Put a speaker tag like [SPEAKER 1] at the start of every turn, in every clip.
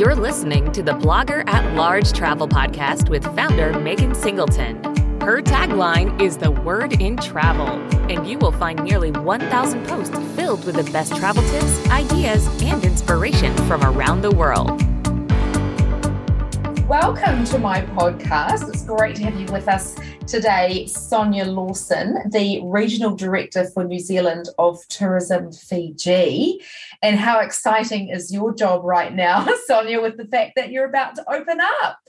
[SPEAKER 1] You're listening to the Blogger at Large Travel Podcast with founder Megan Singleton. Her tagline is the word in travel, and you will find nearly 1,000 posts filled with the best travel tips, ideas, and inspiration from around the world.
[SPEAKER 2] Welcome to my podcast. It's great to have you with us today, Sonia Lawson, the Regional Director for New Zealand of Tourism Fiji. And how exciting is your job right now, Sonia, with the fact that you're about to open up?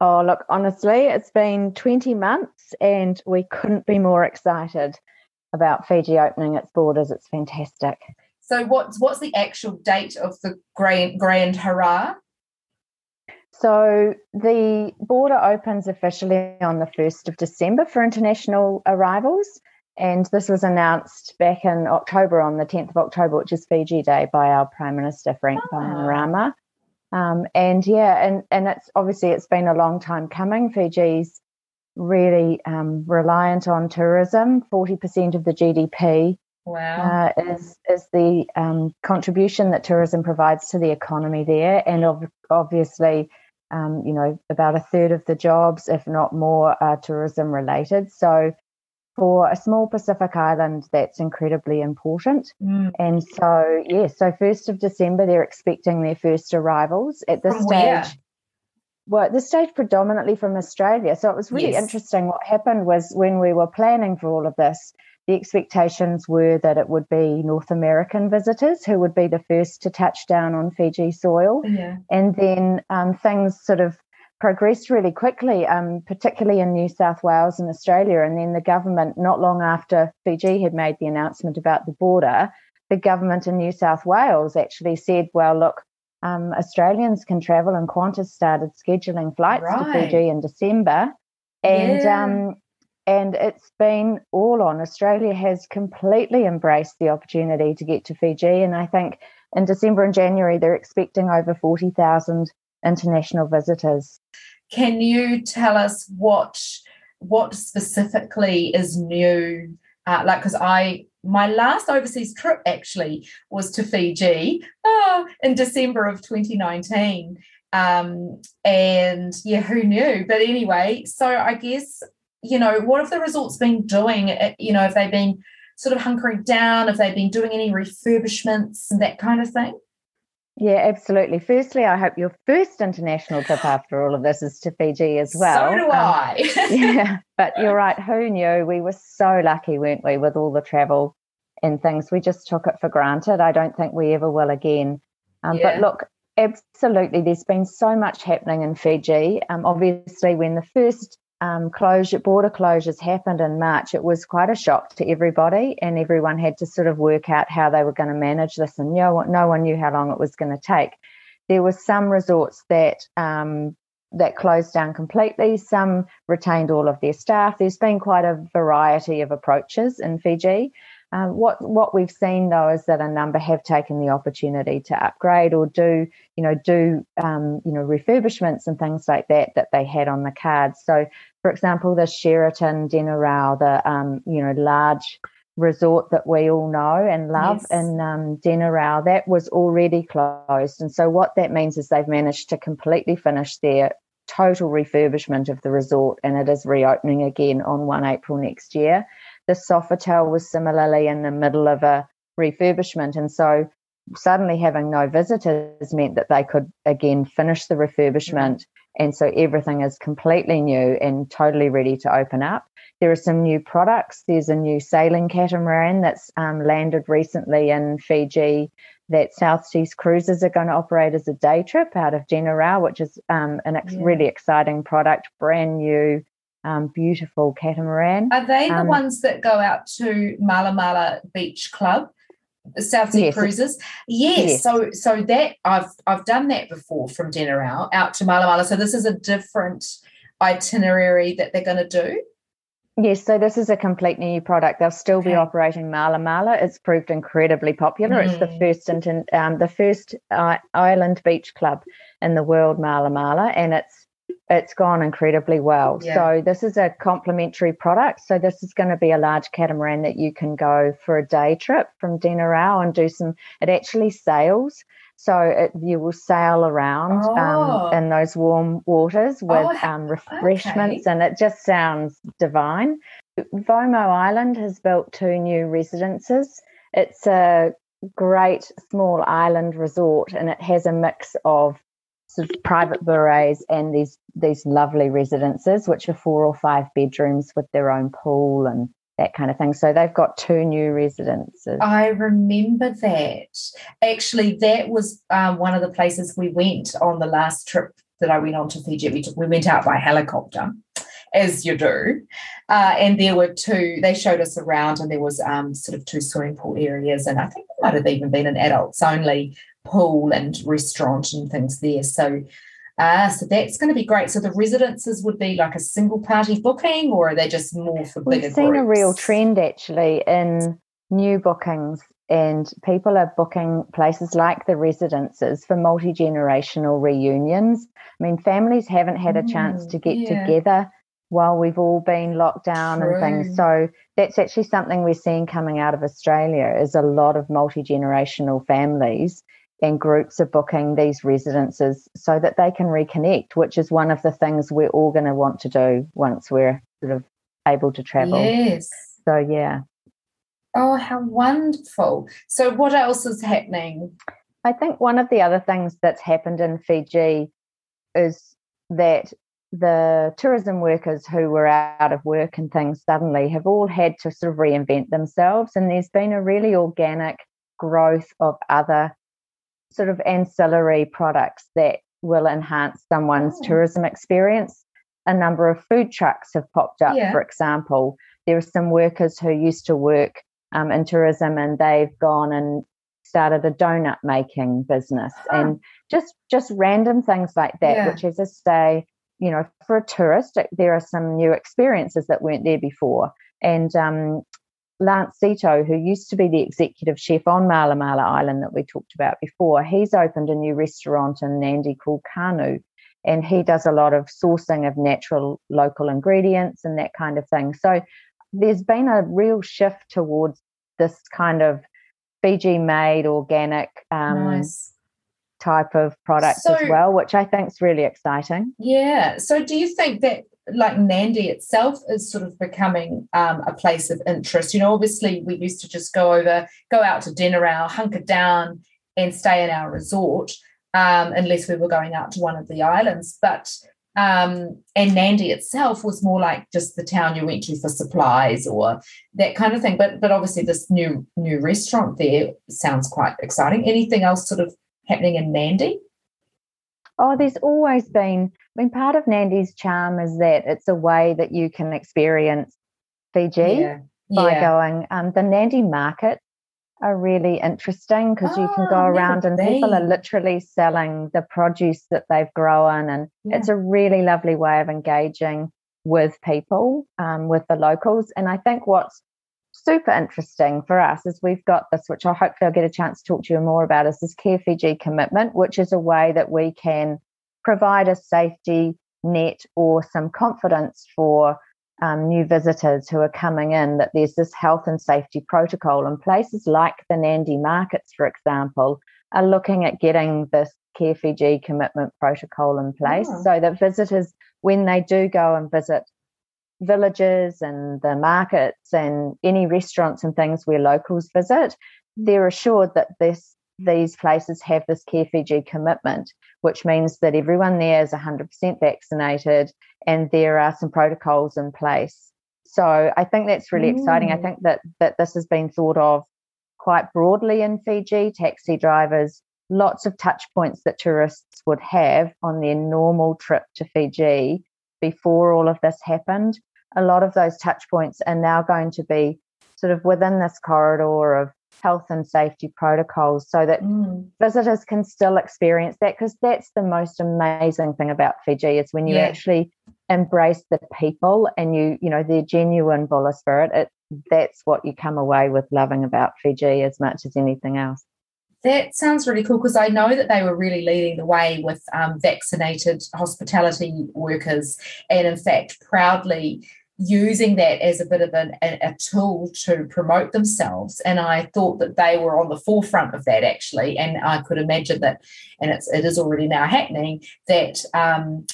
[SPEAKER 3] Oh, look, honestly, it's been 20 months and we couldn't be more excited about Fiji opening its borders. It's fantastic.
[SPEAKER 2] So, what's what's the actual date of the grand, grand hurrah?
[SPEAKER 3] So the border opens officially on the 1st of December for international arrivals. And this was announced back in October on the 10th of October, which is Fiji Day, by our Prime Minister, Frank oh. Bainimarama. Um, and yeah, and, and it's obviously it's been a long time coming. Fiji's really um, reliant on tourism. 40% of the GDP
[SPEAKER 2] wow.
[SPEAKER 3] uh, is, is the um, contribution that tourism provides to the economy there. And ov- obviously, um, you know, about a third of the jobs, if not more, are tourism related. So for a small Pacific island, that's incredibly important.
[SPEAKER 2] Mm.
[SPEAKER 3] And so, yeah, so 1st of December, they're expecting their first arrivals at this stage. Well, at this stage, predominantly from Australia. So it was really
[SPEAKER 2] Yes.
[SPEAKER 3] interesting. What happened was when we were planning for all of this, the expectations were that it would be North American visitors who would be the first to touch down on Fiji soil.
[SPEAKER 2] Yeah.
[SPEAKER 3] And then um, things sort of progressed really quickly, um, particularly in New South Wales and Australia. And then the government, not long after Fiji had made the announcement about the border, the government in New South Wales actually said, well, look, um, Australians can travel, and Qantas started scheduling flights to Fiji in December. And
[SPEAKER 2] Yeah.
[SPEAKER 3] um, and it's been all on. Australia has completely embraced the opportunity to get to Fiji, and I think in December and January they're expecting over forty thousand international visitors.
[SPEAKER 2] Can you tell us what what specifically is new? Uh, like, because I my last overseas trip actually was to Fiji oh, in December of 2019. Um, and yeah, who knew? But anyway, so I guess you know what have the resorts been doing? Uh, You know, have they been sort of hunkering down? Have they been doing any refurbishments and that kind of thing?
[SPEAKER 3] Yeah, absolutely. Firstly, I hope your first international trip after all of this is to Fiji as well.
[SPEAKER 2] So do
[SPEAKER 3] Um,
[SPEAKER 2] I.
[SPEAKER 3] yeah, but you're right. Who knew? We were so lucky, weren't we, with all the travel and things. We just took it for granted. I don't think we ever will again. Um,
[SPEAKER 2] Yeah.
[SPEAKER 3] But look, absolutely, there's been so much happening in Fiji. Um, obviously, when the first um, closure border closures happened in March, it was quite a shock to everybody, and everyone had to sort of work out how they were going to manage this, and no one, no one knew how long it was going to take. There were some resorts that um, that closed down completely. Some retained all of their staff. There's been quite a variety of approaches in Fiji. Um, what what we've seen though is that a number have taken the opportunity to upgrade or do you know do um, you know refurbishments and things like that that they had on the cards. So, for example, the Sheraton Denarau, the um, you know large resort that we all know and love
[SPEAKER 2] Yes.
[SPEAKER 3] in um, Denarau, that was already closed. And so, what that means is they've managed to completely finish their total refurbishment of the resort, and it is reopening again on 1 April next year. The Sofitel was similarly in the middle of a refurbishment, and so suddenly having no visitors meant that they could again finish the refurbishment, and so everything is completely new and totally ready to open up. There are some new products. There's a new sailing catamaran that's um, landed recently in Fiji that South Seas Cruises are going to operate as a day trip out of Denarau, which is um, an ex-
[SPEAKER 2] Yeah.
[SPEAKER 3] really exciting product, brand new, um, beautiful catamaran.
[SPEAKER 2] Are they the
[SPEAKER 3] Um,
[SPEAKER 2] ones that go out to Mala Mala Beach Club, the South Sea
[SPEAKER 3] Yes.
[SPEAKER 2] Cruises? Yes.
[SPEAKER 3] Yes.
[SPEAKER 2] So so that I've I've done that before from Denarau out to Mala Mala. So this is a different itinerary that they're going to do.
[SPEAKER 3] Yes, so this is a completely new product. They'll still be operating Mala Mala. It's proved incredibly popular. It's the
[SPEAKER 2] Mm.
[SPEAKER 3] first inter- um, the first uh, island beach club in the world, Mala Mala, and it's it's gone incredibly well.
[SPEAKER 2] Yeah.
[SPEAKER 3] So this is a complementary product. So this is going to be a large catamaran that you can go for a day trip from Denarau and do some. It actually sails. So it, you will sail around um,
[SPEAKER 2] Oh.
[SPEAKER 3] um, in those warm waters with
[SPEAKER 2] Oh,
[SPEAKER 3] um, refreshments, and it just sounds divine. Vomo Island has built two new residences. It's a great small island resort, and it has a mix of sort of private bures and these these lovely residences, which are four or five bedrooms with their own pool and that kind of thing. So they've got two new residences.
[SPEAKER 2] I remember that. Actually, that was um, one of the places we went on the last trip that I went on to Fiji. We, took, we went out by helicopter, as you do. Uh, and there were two, they showed us around, and there was um, sort of two swimming pool areas. And I think there might have even been an adults only pool and restaurant and things there. So, uh, so that's going to be great. So the residences would be like a single party booking, or are they just more for bigger
[SPEAKER 3] We've seen a real trend actually in new bookings, and people are booking places like the residences for multi generational reunions. I mean, families haven't had a chance
[SPEAKER 2] Mm,
[SPEAKER 3] to get
[SPEAKER 2] yeah.
[SPEAKER 3] together while we've all been locked down and things. So that's actually something we're seeing coming out of Australia is a lot of multi generational families and groups are booking these residences so that they can reconnect, which is one of the things we're all going to want to do once we're sort of able to travel.
[SPEAKER 2] Yes.
[SPEAKER 3] So yeah,
[SPEAKER 2] Oh, how wonderful. So, what else is happening?
[SPEAKER 3] I think one of the other things that's happened in Fiji is that the tourism workers who were out of work and things suddenly have all had to sort of reinvent themselves. And there's been a really organic growth of other sort of ancillary products that will enhance someone's
[SPEAKER 2] Oh.
[SPEAKER 3] tourism experience. A number of food trucks have popped up,
[SPEAKER 2] Yeah.
[SPEAKER 3] for example. There are some workers who used to work um, in tourism and they've gone and started a donut making business
[SPEAKER 2] Huh.
[SPEAKER 3] and just just random things like that
[SPEAKER 2] Yeah.
[SPEAKER 3] which is a say you know for a tourist there are some new experiences that weren't there before and um, Lance Seeto, who used to be the executive chef on Mala Mala Island that we talked about before, he's opened a new restaurant in Nadi called Kanu. And he does a lot of sourcing of natural local ingredients and that kind of thing. So there's been a real shift towards this kind of Fiji made organic um,
[SPEAKER 2] nice.
[SPEAKER 3] type of product
[SPEAKER 2] So-
[SPEAKER 3] as well, which I think is really exciting.
[SPEAKER 2] Yeah. So, do you think that, like Nadi itself, is sort of becoming um, a place of interest? You know, obviously, we used to just go over, go out to Denarau, hunker down, and stay in our resort, um, unless we were going out to one of the islands. But um, and Nadi itself was more like just the town you went to for supplies or that kind of thing. But but obviously, this new new restaurant there sounds quite exciting. Anything else sort of happening in Nadi?
[SPEAKER 3] Oh, there's always been, I mean, part of Nadi's charm is that it's a way that you can experience Fiji. by
[SPEAKER 2] yeah.
[SPEAKER 3] going. Um, the Nadi markets are really interesting because you can
[SPEAKER 2] Oh,
[SPEAKER 3] go around and people are literally selling the produce that they've grown, and it's a really lovely way of engaging with people, um, with the locals. And I think what's super interesting for us is we've got this, which I hopefully I'll get a chance to talk to you more about, is this Care Fiji commitment, which is a way that we can provide a safety net or some confidence for um, new visitors who are coming in that there's this health and safety protocol and places like the Nadi markets, for example, are looking at getting this Care Fiji commitment protocol in place
[SPEAKER 2] Oh.
[SPEAKER 3] so that visitors, when they do go and visit villages and the markets and any restaurants and things where locals visit, they're assured that this these places have this Care Fiji commitment, which means that everyone there is 100% vaccinated and there are some protocols in place. So I think that's really exciting. I
[SPEAKER 2] Mm.
[SPEAKER 3] think that that this has been thought of quite broadly in Fiji. Taxi drivers, lots of touch points that tourists would have on their normal trip to Fiji before all of this happened. A lot of those touch points are now going to be sort of within this corridor of health and safety protocols so that
[SPEAKER 2] Mm.
[SPEAKER 3] visitors can still experience that because that's the most amazing thing about Fiji is when you
[SPEAKER 2] Yeah.
[SPEAKER 3] actually embrace the people and you you know their genuine Bula spirit it that's what you come away with loving about Fiji as much as anything else
[SPEAKER 2] That sounds really cool because I know that they were really leading the way with um, vaccinated hospitality workers, and in fact, proudly using that as a bit of an, a, tool to promote themselves. And I thought that they were on the forefront of that actually. And I could imagine that, and it's it is already now happening, that um,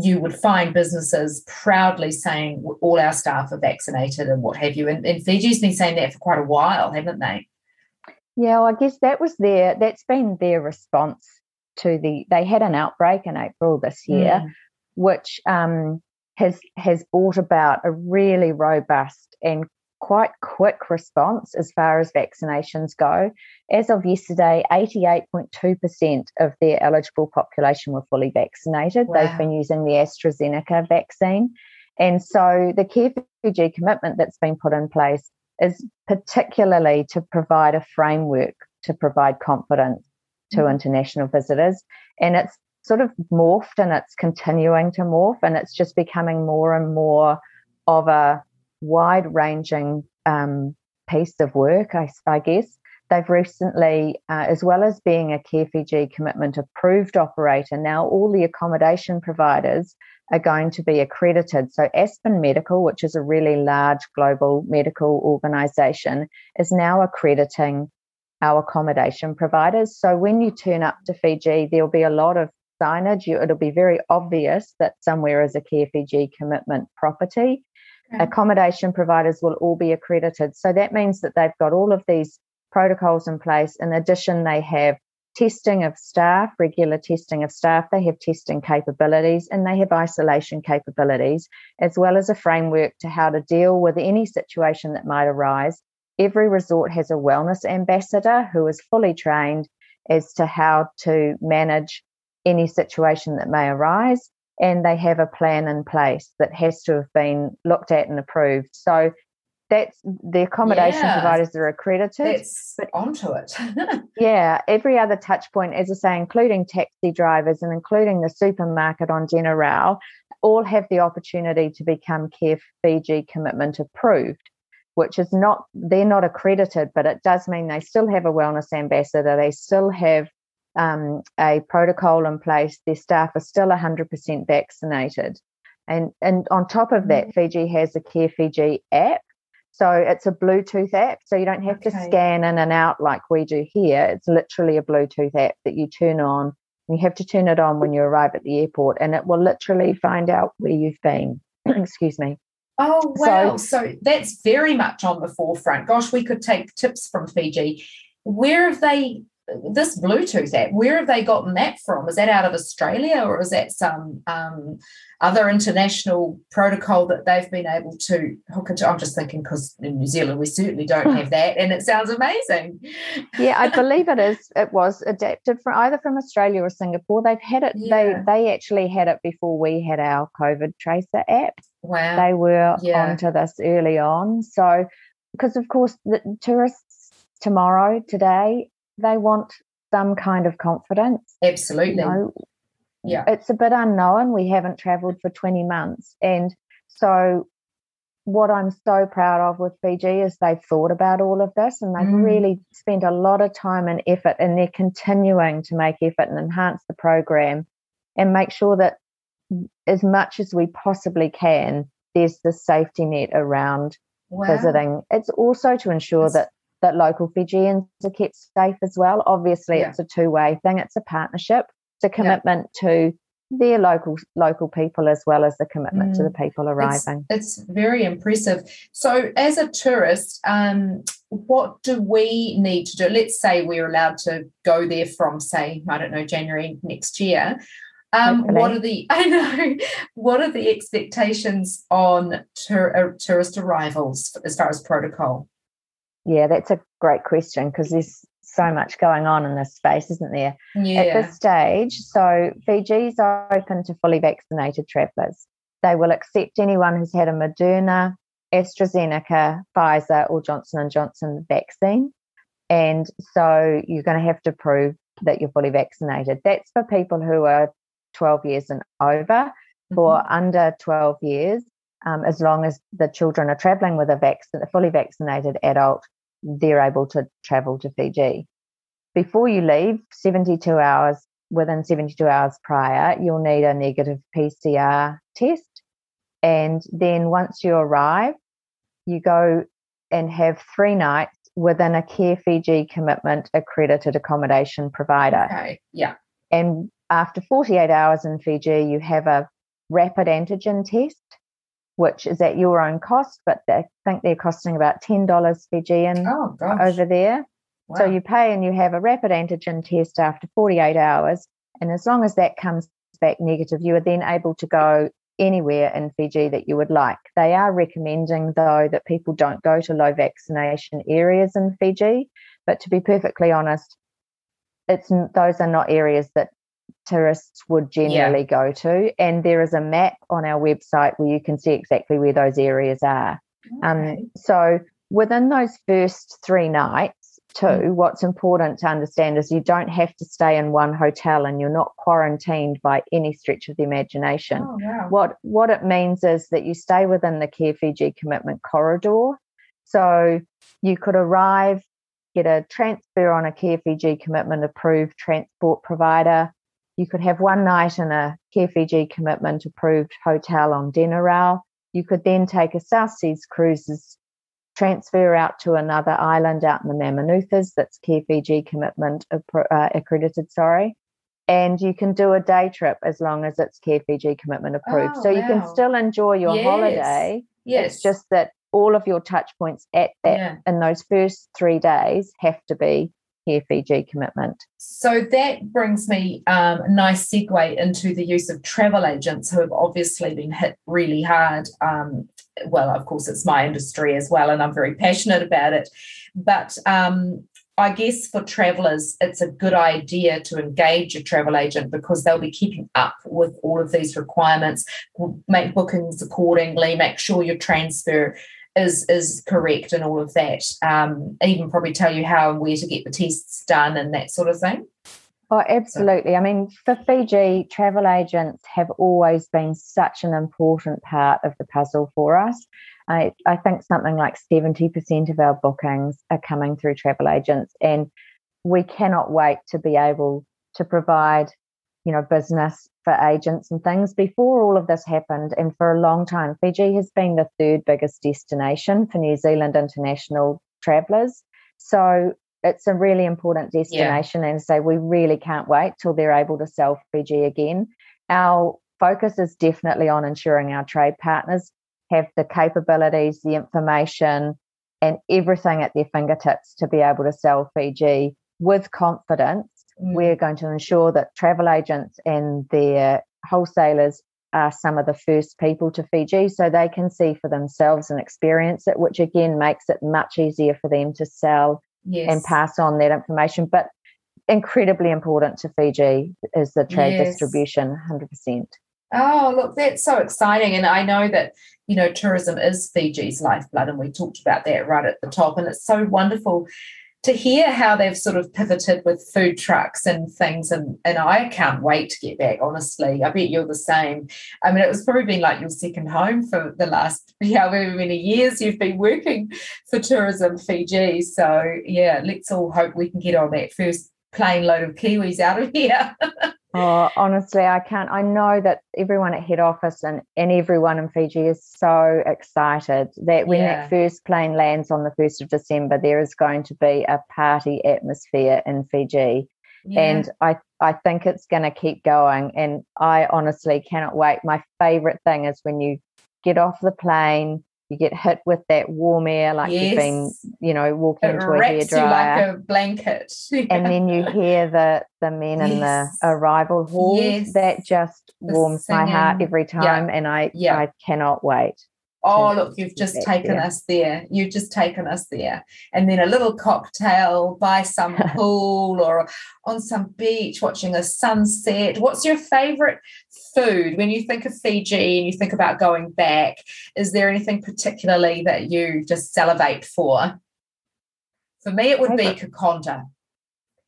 [SPEAKER 2] you would find businesses proudly saying all our staff are vaccinated and what have you. And, and Fiji's been saying that for quite a while, haven't they?
[SPEAKER 3] Yeah, well, I guess that was their that's been their response to the they had an outbreak in April this year, mm. which um, has has brought about a really robust and quite quick response as far as vaccinations go. As of yesterday, 88.2% of their eligible population were fully vaccinated. Wow. They've been using the AstraZeneca vaccine. And so the Care Fiji commitment that's been put in place is particularly to provide a framework to provide confidence to mm-hmm. international visitors. And it's sort of morphed and it's continuing to morph and it's just becoming more and more of a wide ranging um, piece of work, I, I guess. They've recently, uh, as well as being a Care Fiji commitment approved operator, now all the accommodation providers are going to be accredited. So, Aspen Medical, which is a really large global medical organization, is now accrediting our accommodation providers. So, when you turn up to Fiji, there'll be a lot of signage. You, it'll be very obvious that somewhere is a Care Fiji commitment property. Okay. Accommodation providers will all be accredited. So that means that they've got all of these protocols in place. In addition, they have testing of staff, regular testing of staff, they have testing capabilities, and they have isolation capabilities, as well as a framework to how to deal with any situation that might arise. Every resort has a wellness ambassador who is fully trained as to how to manage any situation that may arise and they have a plan in place that has to have been looked at and approved. So that's the accommodation yeah, providers are accredited.
[SPEAKER 2] That's but onto it.
[SPEAKER 3] yeah, every other touch point, as I say, including taxi drivers and including the supermarket on General, all have the opportunity to become Care Fiji commitment approved, which is not they're not accredited, but it does mean they still have a wellness ambassador, they still have um, a protocol in place. Their staff are still 100% vaccinated. And, and on top of that, mm. Fiji has a Care Fiji app. So it's a Bluetooth app. So you don't have okay. to scan in and out like we do here. It's literally a Bluetooth app that you turn on. You have to turn it on when you arrive at the airport, and it will literally find out where you've been. Excuse me.
[SPEAKER 2] Oh, wow. So, so that's very much on the forefront. Gosh, we could take tips from Fiji. Where have they this Bluetooth app, where have they gotten that from? Is that out of Australia or is that some um, other international protocol that they've been able to hook into? I'm just thinking because in New Zealand we certainly don't have that, and it sounds amazing.
[SPEAKER 3] Yeah, I believe it is. It was adapted from either from Australia or Singapore. They've had it. Yeah. They they actually had it before we had our COVID tracer app.
[SPEAKER 2] Wow,
[SPEAKER 3] they were yeah. onto this early on. So because of course the tourists tomorrow today they want some kind of confidence.
[SPEAKER 2] Absolutely. You
[SPEAKER 3] know, yeah. It's a bit unknown. We haven't traveled for 20 months. And so, what I'm so proud of with Fiji is they've thought about all of this and they've mm. really spent a lot of time and effort, and they're continuing to make effort and enhance the program and make sure that as much as we possibly can, there's the safety net around wow. visiting. It's also to ensure that that local Fijians are kept safe as well. Obviously, yeah. it's a two way thing. It's a partnership. It's a commitment yeah. to their local local people as well as the commitment mm. to the mm. people arriving.
[SPEAKER 2] It's, it's, very impressive. So, as a tourist, um, what do we need to do? Let's say we're allowed to go there from, say, I don't know, January next year. Um, what are the I know what are the expectations on uh, tourist arrivals as far as protocol?
[SPEAKER 3] Yeah, that's a great question because there's so much going on in this space, isn't there?
[SPEAKER 2] Yeah.
[SPEAKER 3] At this stage, so Fiji's are open to fully vaccinated travellers. They will accept anyone who's had a Moderna, AstraZeneca, Pfizer, or Johnson and Johnson vaccine, and so you're going to have to prove that you're fully vaccinated. That's for people who are 12 years and over. For mm-hmm. under 12 years, um, as long as the children are travelling with a, vac- a fully vaccinated adult, they're able to travel to Fiji. Before you leave, 72 hours, within 72 hours prior, you'll need a negative PCR test. And then once you arrive, you go and have three nights within a Care Fiji commitment accredited accommodation provider.
[SPEAKER 2] Okay. Yeah.
[SPEAKER 3] And after 48 hours in Fiji, you have a rapid antigen test, which is at your own cost, but I think they're costing about $10 Fijian
[SPEAKER 2] Oh
[SPEAKER 3] over there. So you pay and you have a rapid antigen test after 48 hours. And as long as that comes back negative, you are then able to go anywhere in Fiji that you would like. They are recommending, though, that people don't go to low vaccination areas in Fiji. But to be perfectly honest, it's those are not areas that tourists would generally go to. And there is a map on our website where you can see exactly where those areas are. Um, so within those first three nights, too,
[SPEAKER 2] Mm.
[SPEAKER 3] what's important to understand is you don't have to stay in one hotel and you're not quarantined by any stretch of the imagination.
[SPEAKER 2] Oh wow.
[SPEAKER 3] What what it means is that you stay within the Care Fiji commitment corridor. So you could arrive, get a transfer on a Care Fiji commitment approved transport provider. You could have one night in a Care Fiji commitment approved hotel on Denarau. You could then take a South Seas Cruises transfer out to another island out in the Mamanucas that's Care Fiji commitment uh, accredited, sorry. And you can do a day trip as long as it's Care Fiji commitment approved.
[SPEAKER 2] Oh,
[SPEAKER 3] so you can still enjoy your
[SPEAKER 2] Yes.
[SPEAKER 3] holiday.
[SPEAKER 2] yes.
[SPEAKER 3] It's just that all of your touch points at that
[SPEAKER 2] yeah.
[SPEAKER 3] in those first three days have to be Care Fiji commitment.
[SPEAKER 2] So that brings me um, a nice segue into the use of travel agents who have obviously been hit really hard. Um, well, of course, it's my industry as well, and I'm very passionate about it. But um, I guess for travelers, it's a good idea to engage a travel agent because they'll be keeping up with all of these requirements, make bookings accordingly, make sure your transfer is is correct and all of that. Um, even probably tell you how and where to get the tests done and that sort of thing.
[SPEAKER 3] Oh, absolutely. I mean, for Fiji, travel agents have always been such an important part of the puzzle for us. I, I think something like 70% of our bookings are coming through travel agents, and we cannot wait to be able to provide, you know, business for agents and things. Before all of this happened, and for a long time, Fiji has been the third biggest destination for New Zealand international travellers. So it's a really important destination and so we really can't wait till they're able to sell Fiji again. Our focus is definitely on ensuring our trade partners have the capabilities, the information, and everything at their fingertips to be able to sell Fiji with confidence.
[SPEAKER 2] Mm.
[SPEAKER 3] We're going to ensure that travel agents and their wholesalers are some of the first people to Fiji so they can see for themselves and experience it, which again makes it much easier for them to sell
[SPEAKER 2] yes.
[SPEAKER 3] and pass on that information. But incredibly important to Fiji is the trade
[SPEAKER 2] Yes.
[SPEAKER 3] distribution, 100%.
[SPEAKER 2] Oh, look, that's so exciting. And I know that, you know, tourism is Fiji's lifeblood, and we talked about that right at the top. And it's so wonderful to hear how they've sort of pivoted with food trucks and things. And, and I can't wait to get back, honestly. I bet you're the same. I mean, it was probably been like your second home for the last, however many years you've been working for Tourism Fiji. So, yeah, let's all hope we can get on that first plane load of Kiwis out of here.
[SPEAKER 3] Oh, honestly, I can't. I know that everyone at head office and, and everyone in Fiji is so excited that when
[SPEAKER 2] Yeah.
[SPEAKER 3] that first plane lands on the 1st of December, there is going to be a party atmosphere in Fiji.
[SPEAKER 2] Yeah.
[SPEAKER 3] and I I think it's going to keep going. And I honestly cannot wait. My favorite thing is when you get off the plane, you get hit with that warm air, like you've been, you know, walking
[SPEAKER 2] it
[SPEAKER 3] into a
[SPEAKER 2] wraps you like a blanket.
[SPEAKER 3] and then you hear the the men in the arrival hall.
[SPEAKER 2] Yes.
[SPEAKER 3] That just
[SPEAKER 2] The
[SPEAKER 3] warms my heart every time, and I
[SPEAKER 2] Yeah.
[SPEAKER 3] I cannot wait.
[SPEAKER 2] Oh, look, you've just taken
[SPEAKER 3] there.
[SPEAKER 2] us there. You've just taken us there. And then a little cocktail by some pool or on some beach watching a sunset. What's your favorite food when you think of Fiji and you think about going back? Is there anything particularly that you just salivate for? For me, it would be kokoda.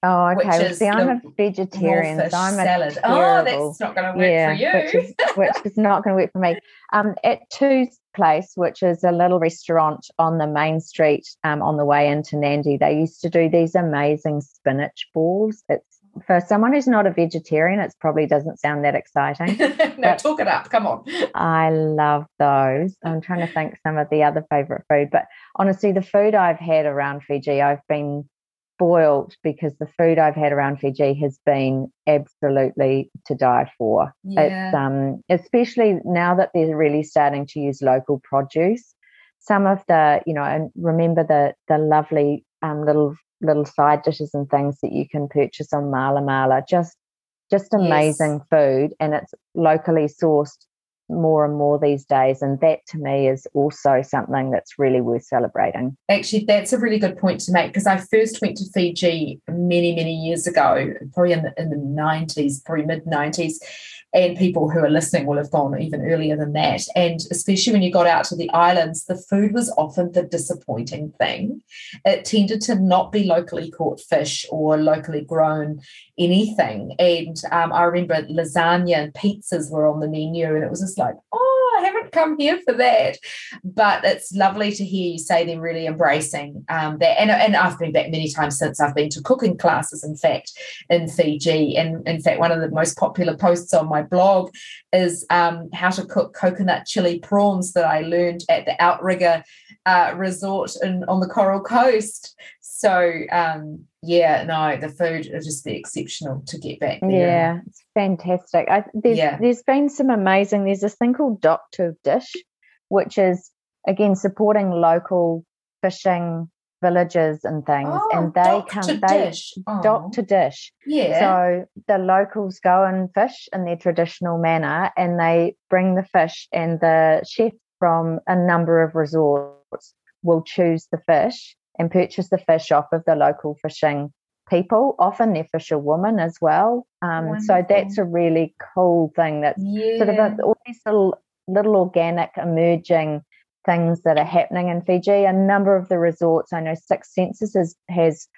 [SPEAKER 3] Oh, okay.
[SPEAKER 2] Is
[SPEAKER 3] see, I'm a vegetarian, so I'm a
[SPEAKER 2] salad. Oh, that's not going to work
[SPEAKER 3] yeah,
[SPEAKER 2] for you.
[SPEAKER 3] which is which is not going to work for me. Um, at Tu's Place, which is a little restaurant on the main street, um, on the way into Nadi, they used to do these amazing spinach balls. It's for someone who's not a vegetarian, it probably doesn't sound that exciting.
[SPEAKER 2] no, talk it up. Come on.
[SPEAKER 3] I love those. I'm trying to think some of the other favorite food, but honestly, the food I've had around Fiji, I've been spoiled because the food I've had around Fiji has been absolutely to die for. Yeah. It's um especially now that they're really starting to use local produce. Some of the, you know, and remember the the lovely um, little little side dishes and things that you can purchase on Mala Mala. Just just amazing yes. food and it's locally sourced more and more these days. And that to me is also something that's really worth celebrating.
[SPEAKER 2] Actually, that's a really good point to make because I first went to Fiji many, many years ago, probably in the, in the 90s, probably mid 90s and people who are listening will have gone even earlier than that. And especially when you got out to the islands, the food was often the disappointing thing. It tended to not be locally caught fish or locally grown anything. And um, I remember lasagna and pizzas were on the menu, and it was just like, oh, haven't come here for that. But it's lovely to hear you say they're really embracing um, that. And, and I've been back many times since I've been to cooking classes, in fact, in Fiji. And in fact, one of the most popular posts on my blog is um, how to cook coconut chili prawns that I learned at the Outrigger uh, resort in, on the Coral Coast. So um, yeah, no, the food will just be exceptional to get back there.
[SPEAKER 3] Yeah, it's fantastic. I, there's yeah. there's been some amazing. There's this thing called Dock to Dish, which is again supporting local fishing villages and things,
[SPEAKER 2] oh,
[SPEAKER 3] and
[SPEAKER 2] they come
[SPEAKER 3] they
[SPEAKER 2] dish. Oh.
[SPEAKER 3] dock to dish.
[SPEAKER 2] Yeah.
[SPEAKER 3] So the locals go and fish in their traditional manner, and they bring the fish, and the chef from a number of resorts will choose the fish and purchase the fish off of the local fishing people. Often they're fisherwomen as well. Um, so that's a really cool thing. That's yeah. sort of a, all these little little organic emerging things that are happening in Fiji. A number of the resorts, I know Six Senses has, has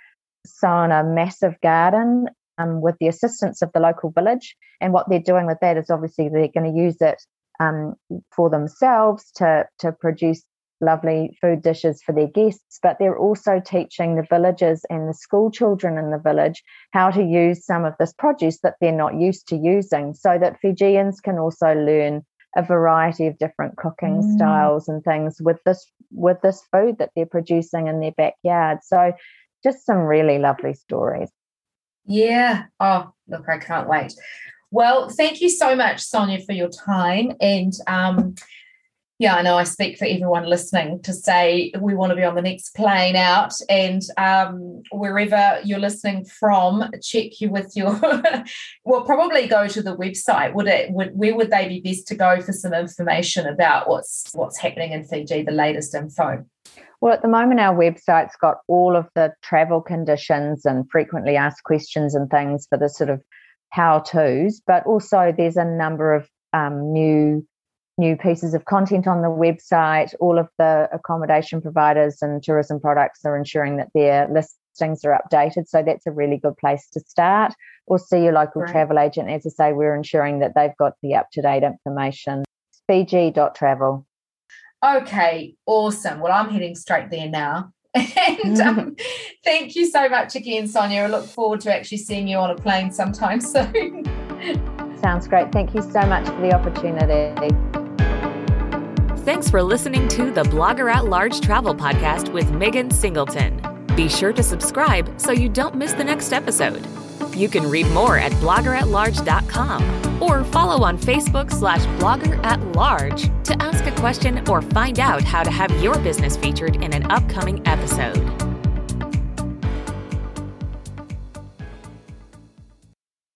[SPEAKER 3] sown a massive garden um, with the assistance of the local village. And what they're doing with that is obviously they're going to use it um, for themselves to to produce lovely food dishes for their guests, but they're also teaching the villagers and the school children in the village how to use some of this produce that they're not used to using so that Fijians can also learn a variety of different cooking mm. styles and things with this with this food that they're producing in their backyard. So just some really lovely stories.
[SPEAKER 2] Yeah. Oh, look, I can't wait. Well, thank you so much, Sonia, for your time. And um, yeah, I know I speak for everyone listening to say we want to be on the next plane out, and um, wherever you're listening from, check you with your. well, probably go to the website. Would it? Would where would they be best to go for some information about what's what's happening in Fiji, the latest info?
[SPEAKER 3] Well, at the moment, our website's got all of the travel conditions and frequently asked questions and things for the sort of how tos, but also there's a number of um, new new pieces of content on the website. All of the accommodation providers and tourism products are ensuring that their listings are updated. So that's a really good place to start. Or see your local right. travel agent. As I say, we're ensuring that they've got the up to date information. Fiji.travel.
[SPEAKER 2] Okay, awesome. Well, I'm heading straight there now. And um, thank you so much again, Sonia. I look forward to actually seeing you on a plane sometime soon.
[SPEAKER 3] Sounds great. Thank you so much for the opportunity.
[SPEAKER 1] Thanks for listening to the Blogger at Large Travel Podcast with Megan Singleton. Be sure to subscribe so you don't miss the next episode. You can read more at bloggeratlarge.com or follow on Facebook slash blogger at large to ask a question or find out how to have your business featured in an upcoming episode.